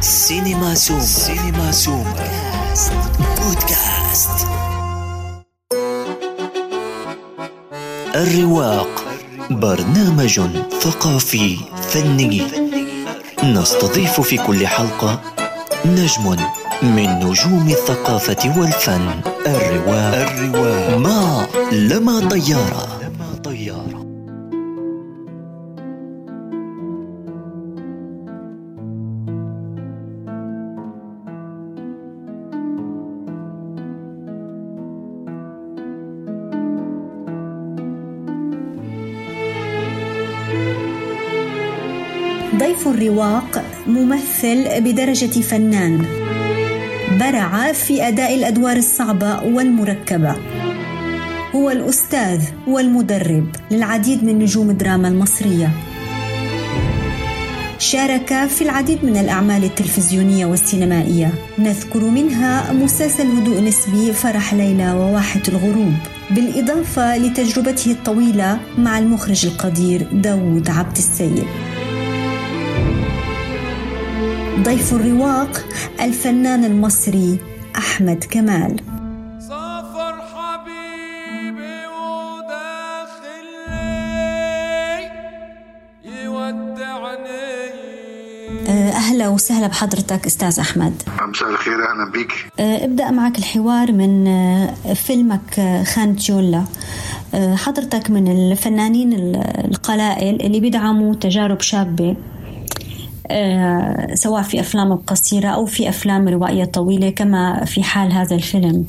سينما سوم سينما سوم بودكاست الرواق. برنامج ثقافي فني. نستضيف في كل حلقة نجم من نجوم الثقافة والفن. الرواق. الرواق. مع لما طيارة. الرواق ممثل بدرجة فنان. برع في أداء الأدوار الصعبة والمركبة. هو الأستاذ والمدرب للعديد من نجوم الدراما المصرية. شارك في العديد من الأعمال التلفزيونية والسينمائية. نذكر منها مسلسل هدوء نسبي فرح ليلى وواحة الغروب. بالإضافة لتجربته الطويلة مع المخرج القدير داود عبد السيد. ضيف الرواق الفنان المصري أحمد كمال. سافر حبيبي وداخل لي يودعني. أه، أهلا وسهلا بحضرتك أستاذ أحمد. مساء الخير أهلا بيك. أه، ابدأ معك الحوار من أه، فيلمك خانة جولا حضرتك من الفنانين ال- القلائل اللي بيدعموا تجارب شابة. سواء في أفلام قصيرة أو في أفلام روائية طويلة كما في حال هذا الفيلم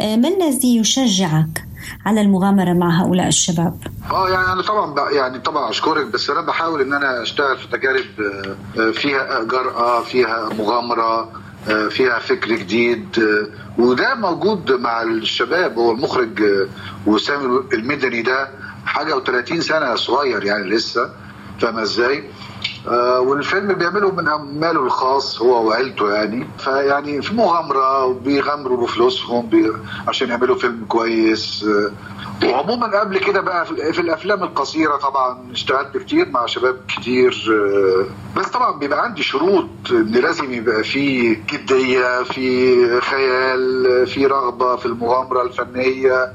أه، ما الذي يشجعك على المغامرة مع هؤلاء الشباب؟ آه يعني أنا طبعا يعني طبعا أشكرك بس أنا بحاول إن أنا أشتغل في تجارب آه، آه، فيها جرأة فيها مغامرة آه، فيها فكر جديد آه، وده موجود مع الشباب هو المخرج آه، وسام المدني ده حاجة و30 سنة صغير يعني لسه فاهم إزاي؟ آه، والفيلم بيعمله من ماله الخاص هو وعيلته يعني. فيعني في مغامرة وبيغامروا بفلوسهم بي... عشان يعملوا فيلم كويس. آه، وعموما قبل كده بقى في الأفلام القصيرة طبعا اشتغلت كتير مع شباب كتير. آه، بس طبعا بيبقى عندي شروط إن لازم يبقى في جدية في خيال في رغبة في المغامرة الفنية.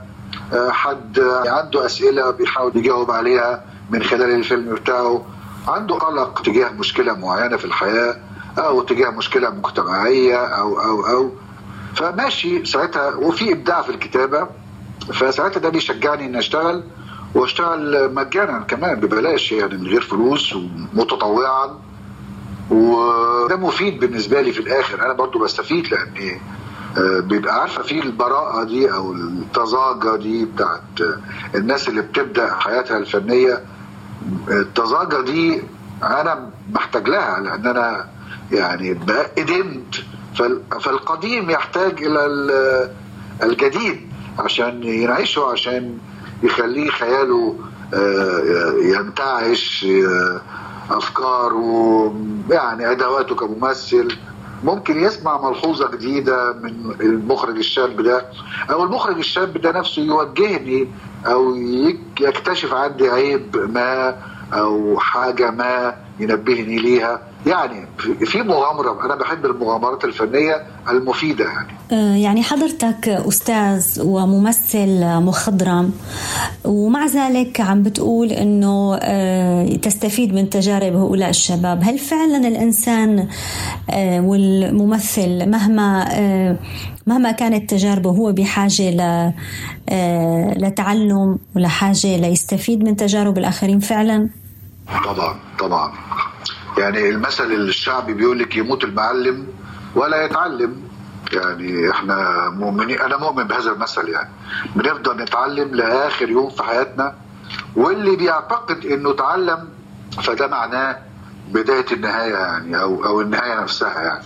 حد عنده أسئلة بيحاول يجاوب عليها من خلال الفيلم بتاعه. عنده قلق تجاه مشكلة معينة في الحياة أو تجاه مشكلة مجتمعية أو أو أو. فماشي ساعتها وفي إبداع في الكتابة. فساعتها ده بيشجعني إني أشتغل وأشتغل مجانا كمان ببلاش يعني من غير فلوس ومتطوعا. وده مفيد بالنسبة لي في الآخر. أنا برضو بستفيد لأني آه، بيبقى عارفة في البراءة دي أو الطزاجه دي بتاعت آه، الناس اللي بتبدأ حياتها الفنية. الطزاجه دي أنا محتاج لها لأن أنا يعني بقى قدمت فال- فالقديم يحتاج إلى ال- الجديد عشان ينعشه عشان يخليه خياله آه، ينتعش آه، أفكاره يعني أدواته كممثل. ممكن يسمع ملحوظة جديدة من المخرج الشاب ده أو المخرج الشاب ده نفسه يوجهني أو يك- يكتشف عندي عيب ما أو حاجة ما. ينبهني ليها. يعني في- مغامرة أنا بحب المغامرات الفنية المفيدة يعني. آه، يعني حضرتك أستاذ وممثل مخضرم ومع ذلك عم بتقول أنه آه، تستفيد من تجارب هؤلاء الشباب. هل فعلا الإنسان آه، والممثل مهما مهما كانت تجاربه هو بحاجة ل- لتعلم ولحاجة ليستفيد من تجارب الآخرين فعلا؟ طبعا طبعا. يعني المثل الشعبي بيقول لك يموت المعلم ولا يتعلم. يعني إحنا مؤمنين أنا مؤمن بهذا المثل يعني. بنفضل نتعلم لآخر يوم في حياتنا واللي بيعتقد إنه اتعلم فده معناه بداية النهاية يعني أو أو النهاية نفسها يعني.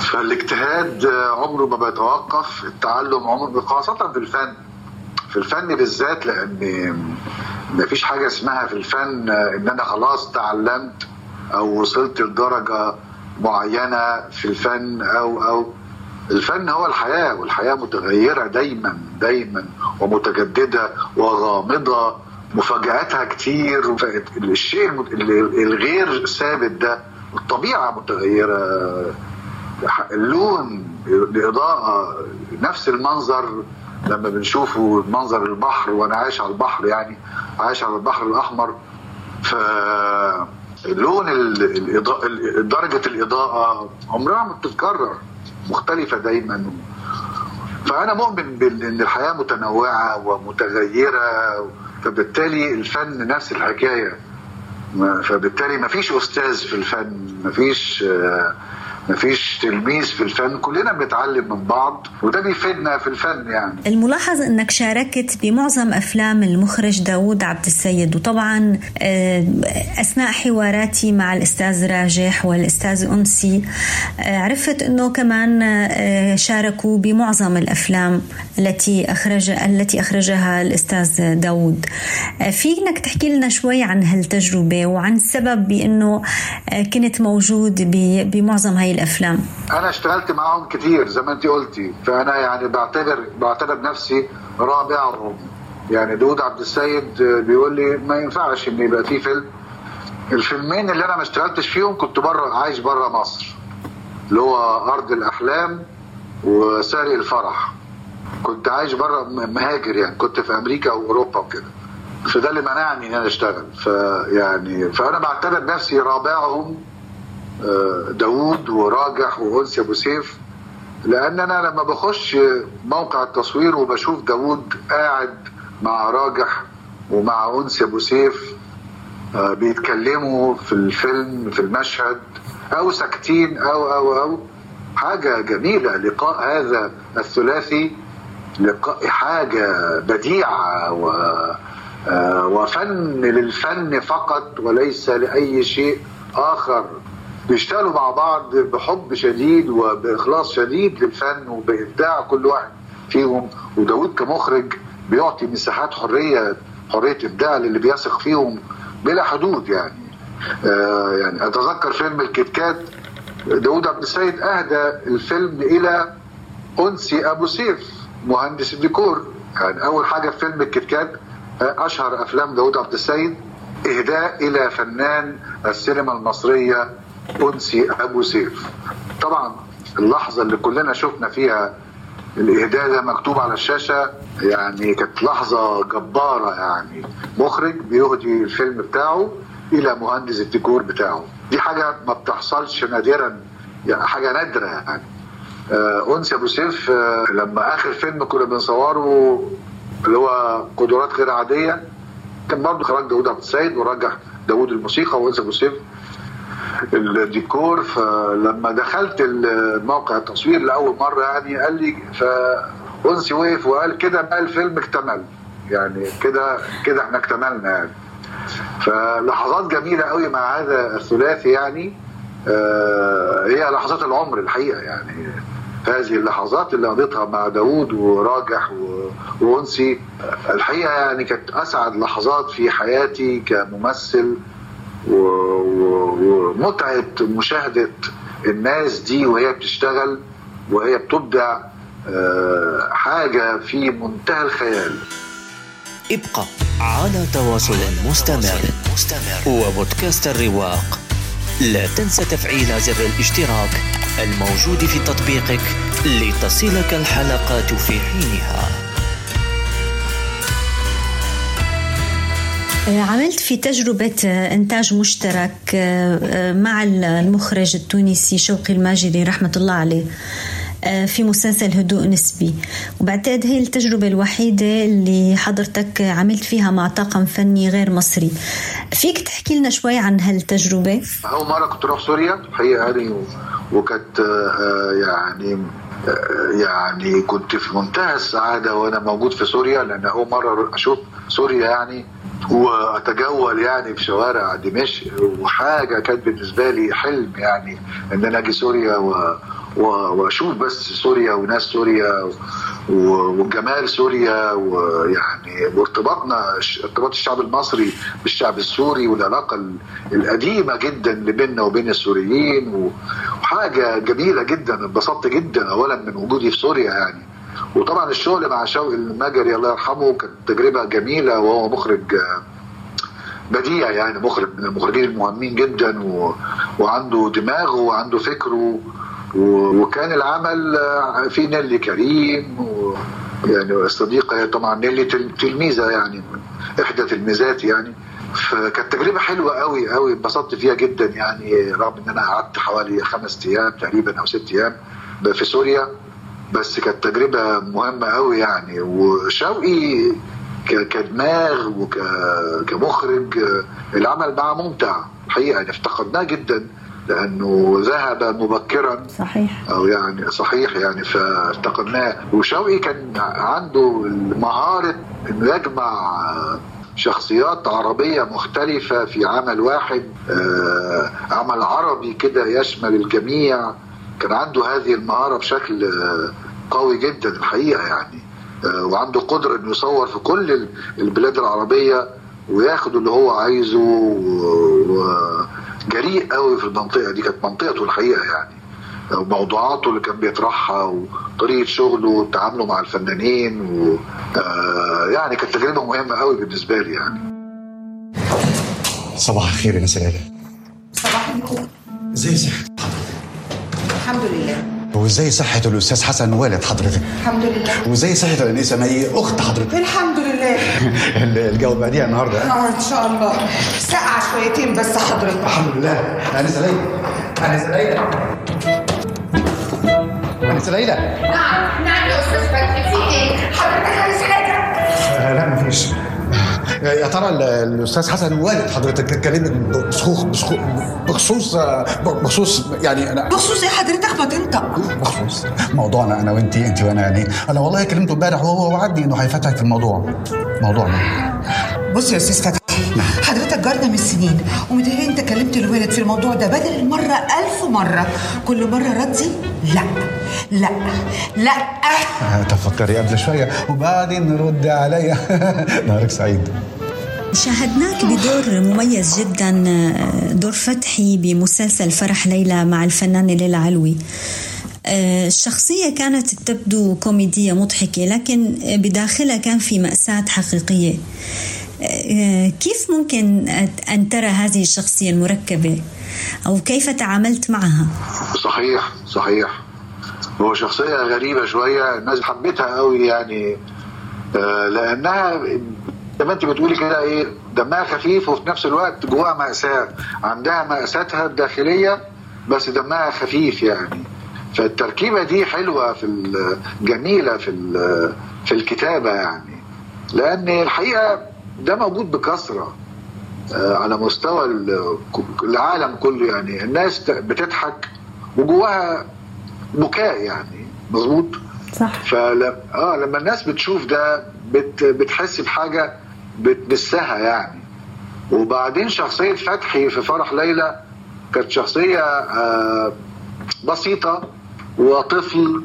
فالاجتهاد عمره ما بيتوقف التعلم عمره خاصة في الفن. في الفن بالذات لأن مفيش حاجة اسمها في الفن إن أنا خلاص تعلمت أو وصلت لدرجة معينة في الفن أو أو الفن هو الحياة والحياة متغيرة دايما دايما ومتجددة وغامضة مفاجآتها كتير الشيء الغير ثابت ده الطبيعة متغيرة. اللون الإضاءة نفس المنظر لما بنشوفه منظر البحر وأنا عايش على البحر يعني عايش على البحر الأحمر ف لون الإضاءة درجة الإضاءة عمرها ما بتتكرر مختلفة دايما. فأنا مؤمن بأن الحياة متنوعة ومتغيرة فبالتالي الفن نفس الحكاية. فبالتالي ما فيش أستاذ في الفن ما فيش مفيش تلميذ في الفن كلنا بنتعلم من بعض وده بيفيدنا في الفن يعني. الملاحظ إنك شاركت بمعظم أفلام المخرج داوود عبد السيد وطبعا آه، أثناء حواراتي مع الأستاذ راجح والأستاذ أنسي آه، عرفت إنه كمان آه، شاركوا بمعظم الأفلام التي اخرج التي أخرجها الأستاذ داوود. فينك تحكي لنا شوي عن هالتجربة وعن السبب بأنه كنت موجود بمعظم هاي الأفلام. أنا اشتغلت معاهم كتير زي ما انت قلتي فأنا يعني بعتبر بعتبر نفسي رابعهم يعني داود عبد السيد بيقول لي ما ينفعش إن يبقى في فيلم. الفيلمين اللي أنا ما اشتغلتش فيهم كنت بره عايش بره مصر اللي هو أرض الأحلام وسارق الفرح. كنت عايش بره مهاجر يعني كنت في أمريكا وأوروبا وكده. فده اللي منعني إن أنا أشتغل. فيعني فأنا بعتبر نفسي رابعهم داوود وراجح وانسي أبو سيف. لأن أنا لما بخش موقع التصوير وبشوف داوود قاعد مع راجح ومع انسي أبو سيف آه، بيتكلموا في الفيلم في المشهد أو ساكتين أو أو أو. حاجة جميلة لقاء هذا الثلاثي لقاء حاجة بديعة و آه، وفن للفن فقط وليس لأي شيء آخر. بيشتغلوا مع بعض بحب شديد وبإخلاص شديد للفن وبإبداع كل واحد فيهم. وداود كمخرج بيعطي مساحات حرية حرية إبداع للي بيثق فيهم بلا حدود يعني. آه يعني أتذكر فيلم الكتكات. داود عبد السيد أهدى الفيلم إلى أنسي أبو سيف مهندس الديكور. يعني أول حاجة في فيلم الكتكات أشهر أفلام داود عبد السيد إهداء إلى فنان السينما المصرية أنسي أبو سيف. طبعا اللحظة اللي كلنا شفنا فيها الإهداء ده مكتوب على الشاشة يعني كانت لحظة جبارة يعني. مخرج بيهدي الفيلم بتاعه إلى مهندس الديكور بتاعه. دي حاجة ما بتحصلش نادرا يعني حاجة نادرة يعني. آه أبو سيف آه لما آخر فيلم كنا بنصوره اللي هو قدرات غير عادية كان برضه خرج داوود عبد السيد ورجح داوود الموسيقى وأنسي أبو سيف الديكور فلما دخلت موقع التصوير لأول مرة يعني قال لي فأنسي وقف وقال كده بقى الفيلم اكتمل. يعني كده كده إحنا اكتملنا يعني. فلحظات جميلة قوي مع هذا الثلاثي يعني. آه هي لحظات العمر الحقيقة يعني. هذه اللحظات اللي قضيتها مع داوود وراجح وأنسي الحقيقة يعني كانت أسعد لحظات في حياتي كممثل. ومتعة مشاهدة الناس دي وهي بتشتغل وهي بتبدع آه، حاجة في منتهى الخيال. ابقى على تواصل مستمر وبودكاست الرواق. لا تنسى تفعيل زر الاشتراك الموجود في تطبيقك لتصلك الحلقات في حينها. عملت في تجربة آه، إنتاج مشترك آه، مع المخرج التونسي شوقي الماجدي رحمة الله عليه في مسلسل هدوء نسبي وبعتقد هي التجربة الوحيدة اللي حضرتك عملت فيها مع طاقم فني غير مصري فيك تحكي لنا شوي عن هالتجربة؟ أول مرة كنت أروح سوريا الحقيقة يعني وكانت يعني يعني كنت في منتهى السعادة وأنا موجود في سوريا لأن أول مرة أشوف سوريا يعني واتجول يعني في شوارع دمشق وحاجة كانت بالنسبة لي حلم يعني إن أنا أجي سوريا و... وأشوف بس سوريا وناس سوريا وجمال سوريا ويعني وارتباطنا ارتباط الشعب المصري بالشعب السوري والعلاقة القديمة جدا اللي بيننا وبين السوريين وحاجة جميلة جدا انبسطت جدا اولا من وجودي في سوريا يعني. وطبعا الشغل مع شوقي المجري الله يرحمه كانت تجربة جميلة وهو مخرج بديع يعني مخرج من المخرجين المهمين جدا و... وعنده دماغه وعنده فكره و... وكان العمل في نيلي كريم و... يعني الصديقه هي طبعا نيلي تل- تلميذة يعني إحدى تلميذاتي يعني. فكانت تجربة حلوة قوي قوي انبسطت فيها جدا يعني رغم إن أنا قعدت حوالي خمس أيام تقريبا أو ست أيام في سوريا. بس كانت تجربة مهمة قوي يعني وشوقي كدماغ وكمخرج العمل معه ممتع الحقيقة يعني افتقدناه جدا لأنه ذهب مبكرا صحيح. أو يعني صحيح يعني فافتقدناه. وشوقي كان عنده مهاره إنه يجمع شخصيات عربية مختلفة في عمل واحد آه، عمل عربي كده يشمل الجميع. كان عنده هذه المهارة بشكل آه، قوي جدا الحقيقة يعني. آه، وعنده قدرة إنه يصور في كل ال- البلاد العربية وياخد اللي هو عايزه وجريء قوي في المنطقة دي. كانت منطقته الحقيقة يعني. موضوعاته اللي كان بيطرحها وطريقة شغله وتعامله مع الفنانين و آه يعني كانت تجربة مهمة قوي بالنسبة لي يعني. صباح الخير يا نسال صباح النور. صحة الحمد لله. وازاي صحة الأستاذ حسن والد حضرتك. الحمد لله. وازاي صحة الأنسة مي أخت حضرتك. الحمد لله. الجو بعديها النهاردة. ها؟ آه إن شاء الله. سقع شويتين بس حضرتك. الحمد لله. أنسة ليلى. أنسة ليلى. أنسة ليلى. نعم نعم يا أستاذ فتحي. في إيه؟ حضرتك عايز حاجة؟ آه، لا مفيش. يا ترى ال- الأستاذ حسن والد حضرتك كلمك بخصوص بخصوص بخصوص بخصوص يعني أنا بخصوص إيه حضرتك؟ ما تنطق بخصوص موضوعنا أنا وانتي انت وأنا يعني. أنا والله كلمته امبارح وهو وعدني إنه هيفتحك في الموضوع. موضوعنا بص يا أستاذ فتحي حضرتك جارنا من سنين ومتهيألي أنت كلمت الولد في الموضوع ده بدل المرة ألف مرة. كل مرة ردي لا لا لا. تفكري قبل شوية. وبعدين نرد عليا. نهارك سعيد. شاهدناك بدور مميز جدا دور فتحي بمسلسل فرح ليلى مع الفنانة ليلى علوي. آه، الشخصية كانت تبدو كوميدية مضحكة لكن بداخلها كان في مأساة حقيقية. آه، كيف ممكن أن ترى هذه الشخصية المركبة؟ أو كيف تعاملت معها؟ صحيح صحيح. هو شخصية غريبة شوية الناس حبتها قوي يعني آه لأنها زي ما انت بتقولي كده إيه دمها خفيف وفي نفس الوقت جواها مأساة. عندها مأساتها الداخلية بس دمها خفيف يعني. فالتركيبة دي حلوة في جميلة في في الكتابة يعني. لأن الحقيقة ده موجود بكثرة آه، على مستوى ال- العالم كله يعني. الناس بتضحك وجواها بكاء يعني. مظبوط؟ صح. فلما آه لما الناس بتشوف ده بت... بتحس بحاجة بتمسها يعني وبعدين شخصية فتحي في فرح ليلى كانت شخصية آه بسيطة وطفل.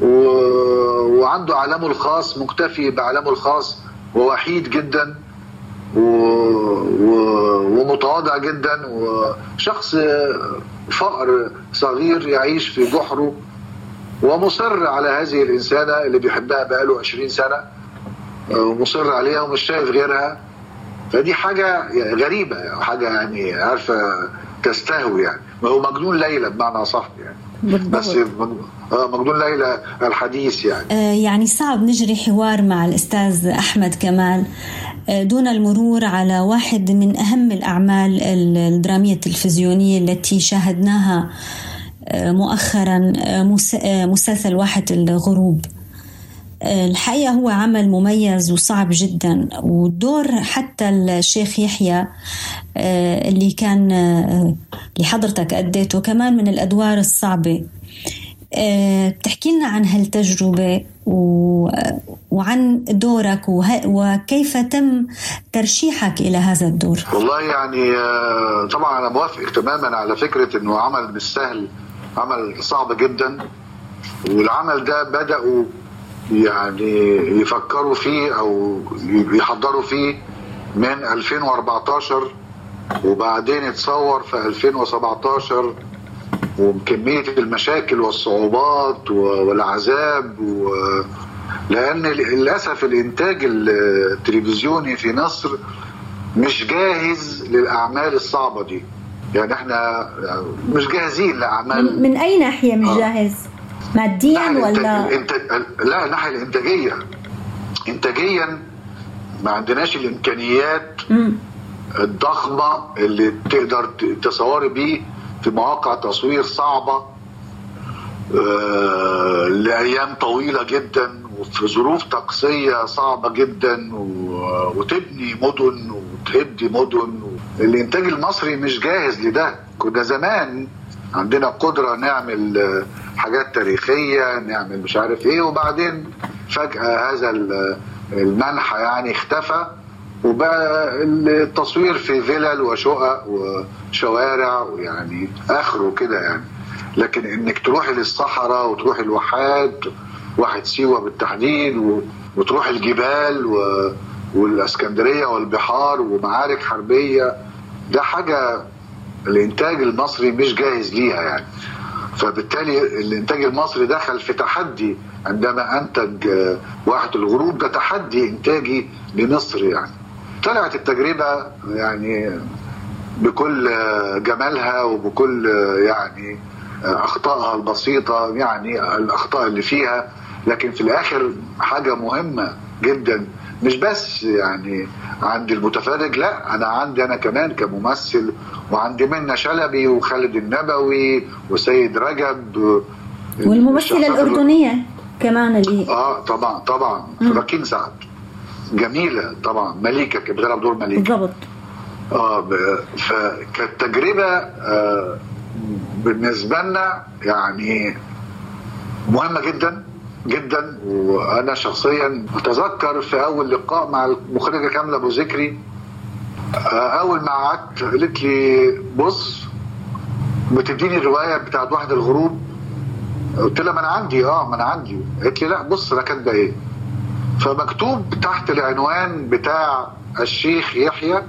وعنده عالمه الخاص مكتفي بعالمه الخاص ووحيد جدا. ومتواضع جدا وشخص فقر صغير يعيش في جحره ومصر على هذه الإنسانة اللي بيحبها بقاله 20 سنة ومصر عليها ومش شايف غيرها. فدي حاجة غريبة حاجة يعني عارفة تستهوي يعني. ما هو مجنون ليلى بمعنى صح يعني. بس مج- آه، مجنون ليلى الحديث يعني. آه، يعني صعب نجري حوار مع الأستاذ أحمد كمال. آه، دون المرور على واحد من أهم الأعمال ال- الدرامية التلفزيونية التي شاهدناها آه، مؤخرا مس- مسلسل واحة الغروب. الحقيقة هو عمل مميز وصعب جدا ودور حتى الشيخ يحيى آه، اللي كان آه، اللي حضرتك أديته كمان من الأدوار الصعبة آه، بتحكي لنا عن هالتجربة. وعن دورك. وكيف تم ترشيحك إلى هذا الدور والله يعني آه، طبعا أنا موافق تماما على فكرة إنه عمل مش سهل عمل صعب جدا والعمل ده بداوا يعني يفكروا فيه أو يحضروا فيه من 2014 وبعدين اتصور في 2017 وكمية المشاكل والصعوبات والعذاب و... لأن للأسف الإنتاج التلفزيوني في مصر مش جاهز للأعمال الصعبة دي يعني إحنا مش جاهزين لأعمال من, من أي ناحية مش آه. جاهز ماديا ولا؟ الإنتاج- لا الناحيه الإنتاجية. انتاجيا ما عندناش الإمكانيات مم. الضخمة اللي تقدر تصوري بيه في مواقع تصوير صعبة آه، لأيام طويلة جدا وفي ظروف طقسية صعبة جدا و- وتبني مدن وتهدي مدن الإنتاج المصري مش جاهز لده. كنا زمان عندنا قدرة نعمل حاجات تاريخية نعمل مش عارف إيه وبعدين فجأة هذا ال- المنحى يعني اختفى وبقى التصوير في فلل وشقق وشوارع ويعني آخره كده يعني. لكن إنك تروحي للصحراء وتروحي الواحات واحد سيوة بالتحديد و- وتروحي الجبال و... والإسكندرية والبحار ومعارك حربية ده حاجة الإنتاج المصري مش جاهز ليها يعني. فبالتالي الإنتاج المصري دخل في تحدي عندما أنتج آه، واحد الغروب ده تحدي إنتاجي لمصر يعني. طلعت التجربة يعني بكل آه، جمالها وبكل آه، يعني أخطائها البسيطة يعني الأخطاء اللي فيها. لكن في الآخر حاجة مهمة جدا مش بس يعني عند المتفرج لا أنا عندي أنا كمان كممثل وعندي منى شلبي وخالد النبوي وسيد رجب والممثلة الأردنية كمان اللي آه طبعا طبعا. راكين سعد. جميلة طبعا. مليكة كانت بتلعب دور مليكة. بالضبط. آه فكانت تجربه آه بالنسبة لنا يعني مهمة جدا. جدا وأنا شخصيا أتذكر في أول لقاء مع المخرجة كاملة أبو ذكري أول ما قعدت قالت لي بص بتديني الرواية بتاعت واحد الغروب؟ قلت لها ما أنا عندي آه ما أنا عندي. قالت لي لا بص أنا كاتبة إيه؟ فمكتوب تحت العنوان بتاع الشيخ يحيى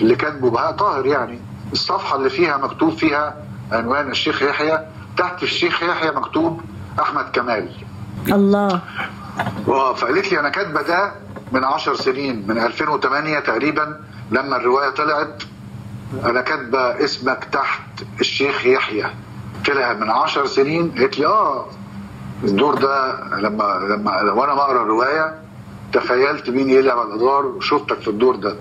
اللي كاتبه بهاء طاهر يعني. الصفحة اللي فيها مكتوب فيها عنوان الشيخ يحيى تحت الشيخ يحيى مكتوب أحمد كمال. الله. آه فقالت لي أنا كاتبة ده من 10 سنين من 2008 تقريبا لما الرواية طلعت. أنا كاتبة اسمك تحت الشيخ يحيى. قلت لها من 10 سنين. قالت لي آه الدور ده لما لما وأنا بقرأ الرواية تخيلت مين يلعب الأدوار وشفتك في الدور ده.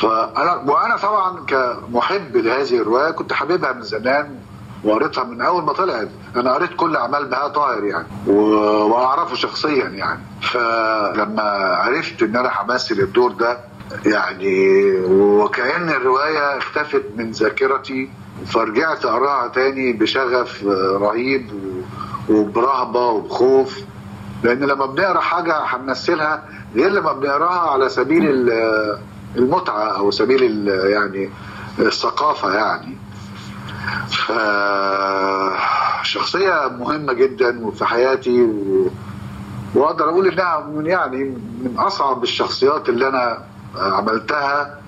فأنا وأنا طبعا كمحب لهذه الرواية كنت حاببها من زمان وقريتها من أول ما طلعت. أنا قريت كل أعمال بهاء طاهر يعني واعرفه شخصيا يعني. فلما عرفت إن أنا همثل الدور ده يعني وكأن الرواية اختفت من ذاكرتي فرجعت أقراها تاني بشغف رهيب وبرهبة وبخوف. لأن لما بنقرأ حاجة هنمثلها غير لما بنقراها على سبيل ال- المتعة أو سبيل يعني الثقافة يعني. شخصية مهمة جدا في حياتي. وأقدر أقول إنها من يعني من أصعب الشخصيات اللي أنا عملتها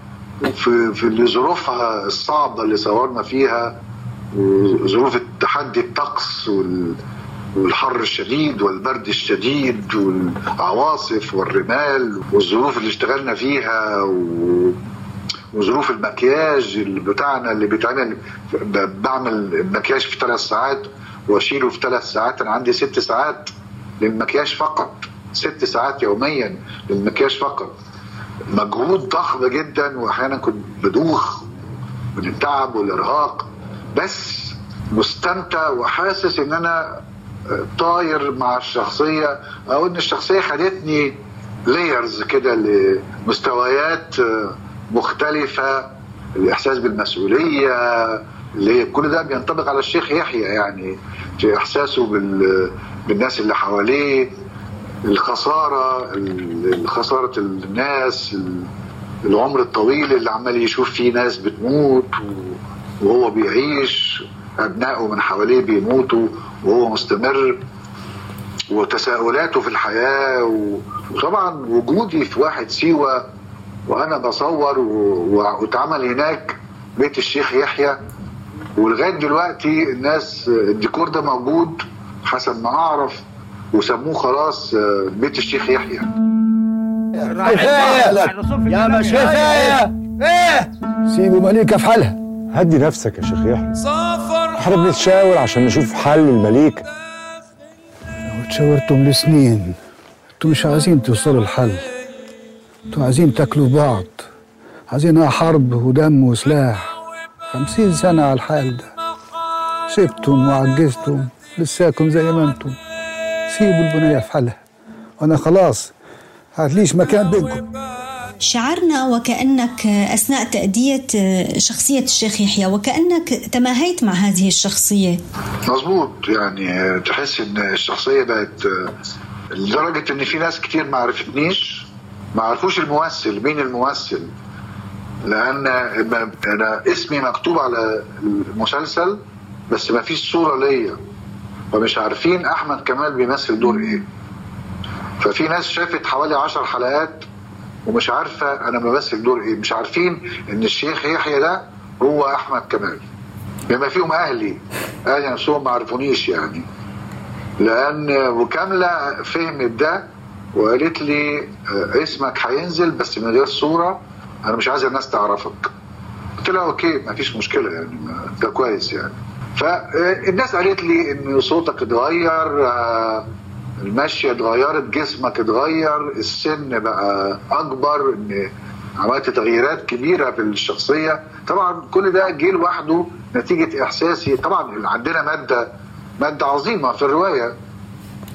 في في ظروفها الصعبة اللي صورنا فيها وظروف التحدي الطقس وال والحر الشديد والبرد الشديد والعواصف والرمال والظروف اللي اشتغلنا فيها و... وظروف المكياج اللي بتاعنا اللي بيتعمل بعمل المكياج في ثلاث ساعات واشيله في ثلاث ساعات. أنا عندي ست ساعات للمكياج فقط. ست ساعات يوميا للمكياج فقط. مجهود ضخم جدا واحيانا كنت بدوخ من التعب والإرهاق. بس مستمتع وحاسس إن أنا طاير مع الشخصية أو إن الشخصية خدتني لايرز كده لمستويات مختلفة الإحساس بالمسؤولية اللي كل ده بينطبق على الشيخ يحيى يعني في إحساسه بال بالناس اللي حواليه الخسارة ال- خسارة الناس ال- العمر الطويل اللي عمال يشوف فيه ناس بتموت وهو بيعيش أبنائه من حواليه بيموتوا وهو مستمر وتساؤلاته في الحياة وطبعا وجودي في واحد سيوة وأنا بصور واتعمل هناك بيت الشيخ يحيى. ولغاية دلوقتي الناس الديكور ده موجود حسب ما أعرف وسموه خلاص بيت الشيخ يحيى. كفايه يا مش كفايه إيه! سيبوا مليكة في حالها. هدي نفسك يا شيخ يحيى. إحنا بنتشاور عشان نشوف حل المليكة وتشاورتم لسنين أنتوا مش عايزين توصلوا الحل أنتوا عايزين تاكلوا بعض. عايزينها حرب ودم وسلاح. خمسين سنة على الحال ده. سبتم وعجزتم لساكم زي ما أنتم. سيبوا البنية في حالها. وأنا خلاص هاتليش مكان بينكم. شعرنا وكأنك أثناء تأدية شخصية الشيخ يحيى وكأنك تماهيت مع هذه الشخصية. مظبوط. يعني تحس إن الشخصية بقت لدرجة إن في ناس كتير ما عرفتنيش. ما عرفوش الممثل مين الممثل؟ لأن أنا اسمي مكتوب على المسلسل بس ما فيش صورة ليا. فمش عارفين أحمد كمال بيمثل دور إيه. ففي ناس شافت حوالي عشر حلقات ومش عارفة أنا بمثل دور إيه. مش عارفين إن الشيخ يحيى ده هو أحمد كمال. بما فيهم أهلي. أهلي نفسهم ما عرفونيش يعني. لأن وكاملة فهمت ده وقالت لي آه، اسمك هينزل بس من غير صورة أنا مش عايز الناس تعرفك. قلت لها أوكي ما فيش مشكلة يعني ده كويس يعني. فالناس قالت لي إن صوتك اتغير آه، المشيه اتغيرت جسمك اتغير السن بقى أكبر إن عملت تغييرات كبيرة في الشخصية. طبعا كل ده جه لوحده نتيجة إحساسي. طبعا عندنا مادة مادة عظيمة في الرواية. يعني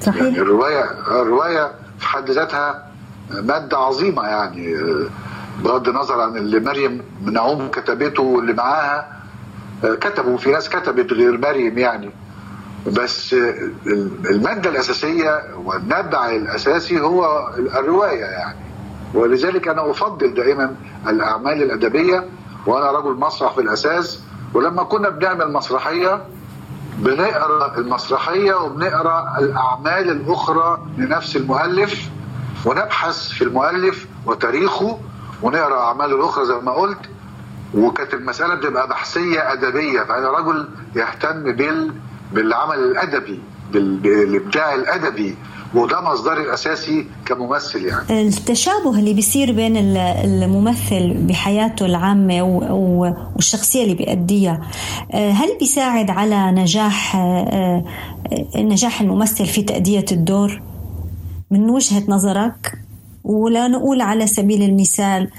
صحيح الروايه الرواية في حد ذاتها مادة عظيمة يعني بغض النظر عن اللي مريم نعوم كتبته واللي معاها كتبوا في ناس كتبت غير مريم يعني. بس المادة الأساسية والنبع الأساسي هو الرواية يعني. ولذلك أنا أفضل دائما الأعمال الأدبية وأنا رجل مسرح في الاساس ولما كنا بنعمل مسرحية بنقرأ المسرحية وبنقرأ الأعمال الأخرى لنفس المؤلف ونبحث في المؤلف وتاريخه ونقرأ أعماله الأخرى زي ما قلت. وكانت المسألة بتبقى بحثية أدبية فأنا رجل يهتم بال بالعمل الأدبي بال- بالإبداع الأدبي. وده مصدري الأساسي كممثل يعني. التشابه اللي بيصير بين ال- الممثل بحياته العامة و- و- والشخصية اللي بيأديها آه، هل بيساعد على نجاح آه، آه، نجاح الممثل في تأدية الدور؟ من وجهة نظرك ولا نقول على سبيل المثال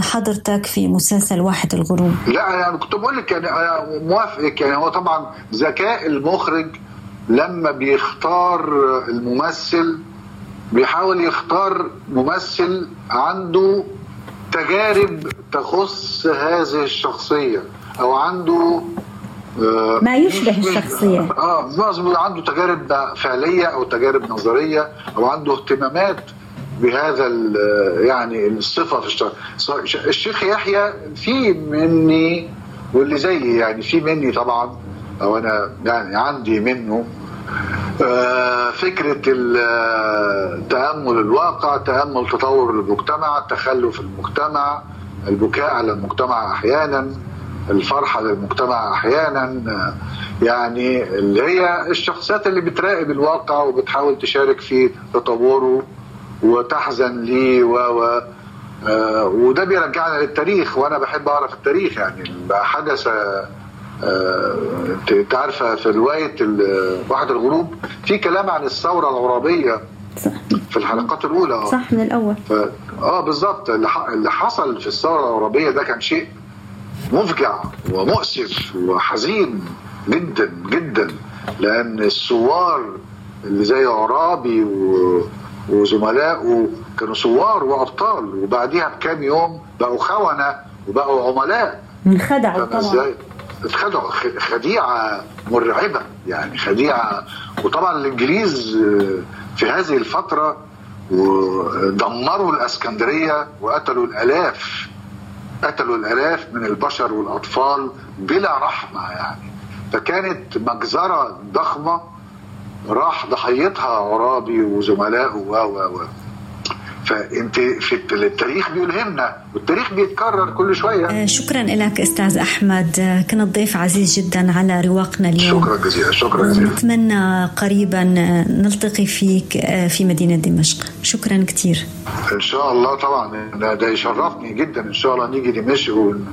حضرتك في مسلسل واحد الغروب؟ لا يعني كنت بقول لك يعني أنا موافقك يعني. هو طبعا ذكاء المخرج لما بيختار الممثل بيحاول يختار ممثل عنده تجارب تخص هذه الشخصية أو عنده آه، ما يشبه الشخصية. آه مظبوط عنده تجارب فعلية أو تجارب نظرية أو عنده اهتمامات بهذا ال- يعني الصفة في الشخص الشيخ يحيى في مني واللي زيي يعني في مني طبعا أو أنا يعني عندي منه آه، فكرة ال- تأمل الواقع تأمل تطور المجتمع تخلف المجتمع البكاء على المجتمع أحيانا الفرحة للمجتمع أحيانا آه، يعني اللي هي الشخصيات اللي بتراقب الواقع وبتحاول تشارك في تطوره وتحزن ليه و و آه، وده بيرجعنا للتاريخ وأنا بحب أعرف التاريخ يعني ما حدث آه، انت عارفه في رواية واحد الغروب في كلام عن الثورة العرابية صح, في الحلقات الأولى. آه. صح من الأول. ف... آه بالظبط. اللي, حصل في الثورة العربيه ده كان شيء مفجع ومؤسف وحزين جدا جدا. لأن الثوار اللي زي عرابي و... وزملائه كانوا ثوار وأبطال. وبعديها بكام يوم بقوا خونة وبقوا عملاء. انخدعوا طبعا. إزاي؟ اتخدعوا خديعة مرعبة يعني خديعة. وطبعا الإنجليز آه، في هذه الفترة ودمروا الإسكندرية وقتلوا الآلاف قتلوا الآلاف من البشر والأطفال بلا رحمة يعني. فكانت مجزرة ضخمة راح ضحيتها عرابي وزملائه و و و فانت في التاريخ بيلهمنا والتاريخ بيتكرر كل شوية. آه، شكرا لك أستاذ أحمد. آه، كنت ضيف عزيز جدا على رواقنا اليوم. شكرا جزيلا شكرا جزيلا. نتمنى قريبا آه، نلتقي فيك في مدينة دمشق. شكرا كثير. إن شاء الله طبعا ده يشرفني جدا. إن شاء الله نيجي دمشق ون...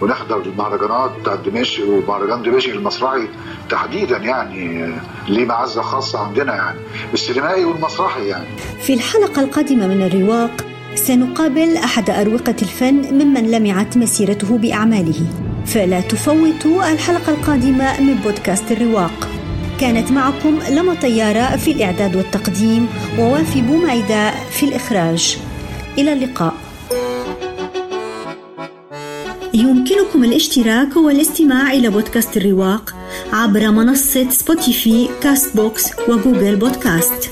ونحضر المهرجانات بتاع دمشق ومهرجان دمشق المسرحي تحديدا يعني ليه معزة خاصة عندنا يعني السينمائي والمسرحي يعني. في الحلقة القادمة من الرواق سنقابل أحد أروقة الفن ممن لمعت مسيرته بأعماله فلا تفوتوا الحلقة القادمة من بودكاست الرواق. كانت معكم لمى طيارة في الإعداد والتقديم ووافي بومعيدة في الإخراج. إلى اللقاء. يمكنكم الاشتراك والاستماع إلى بودكاست الرواق عبر منصة Spotify Castbox و Google Podcast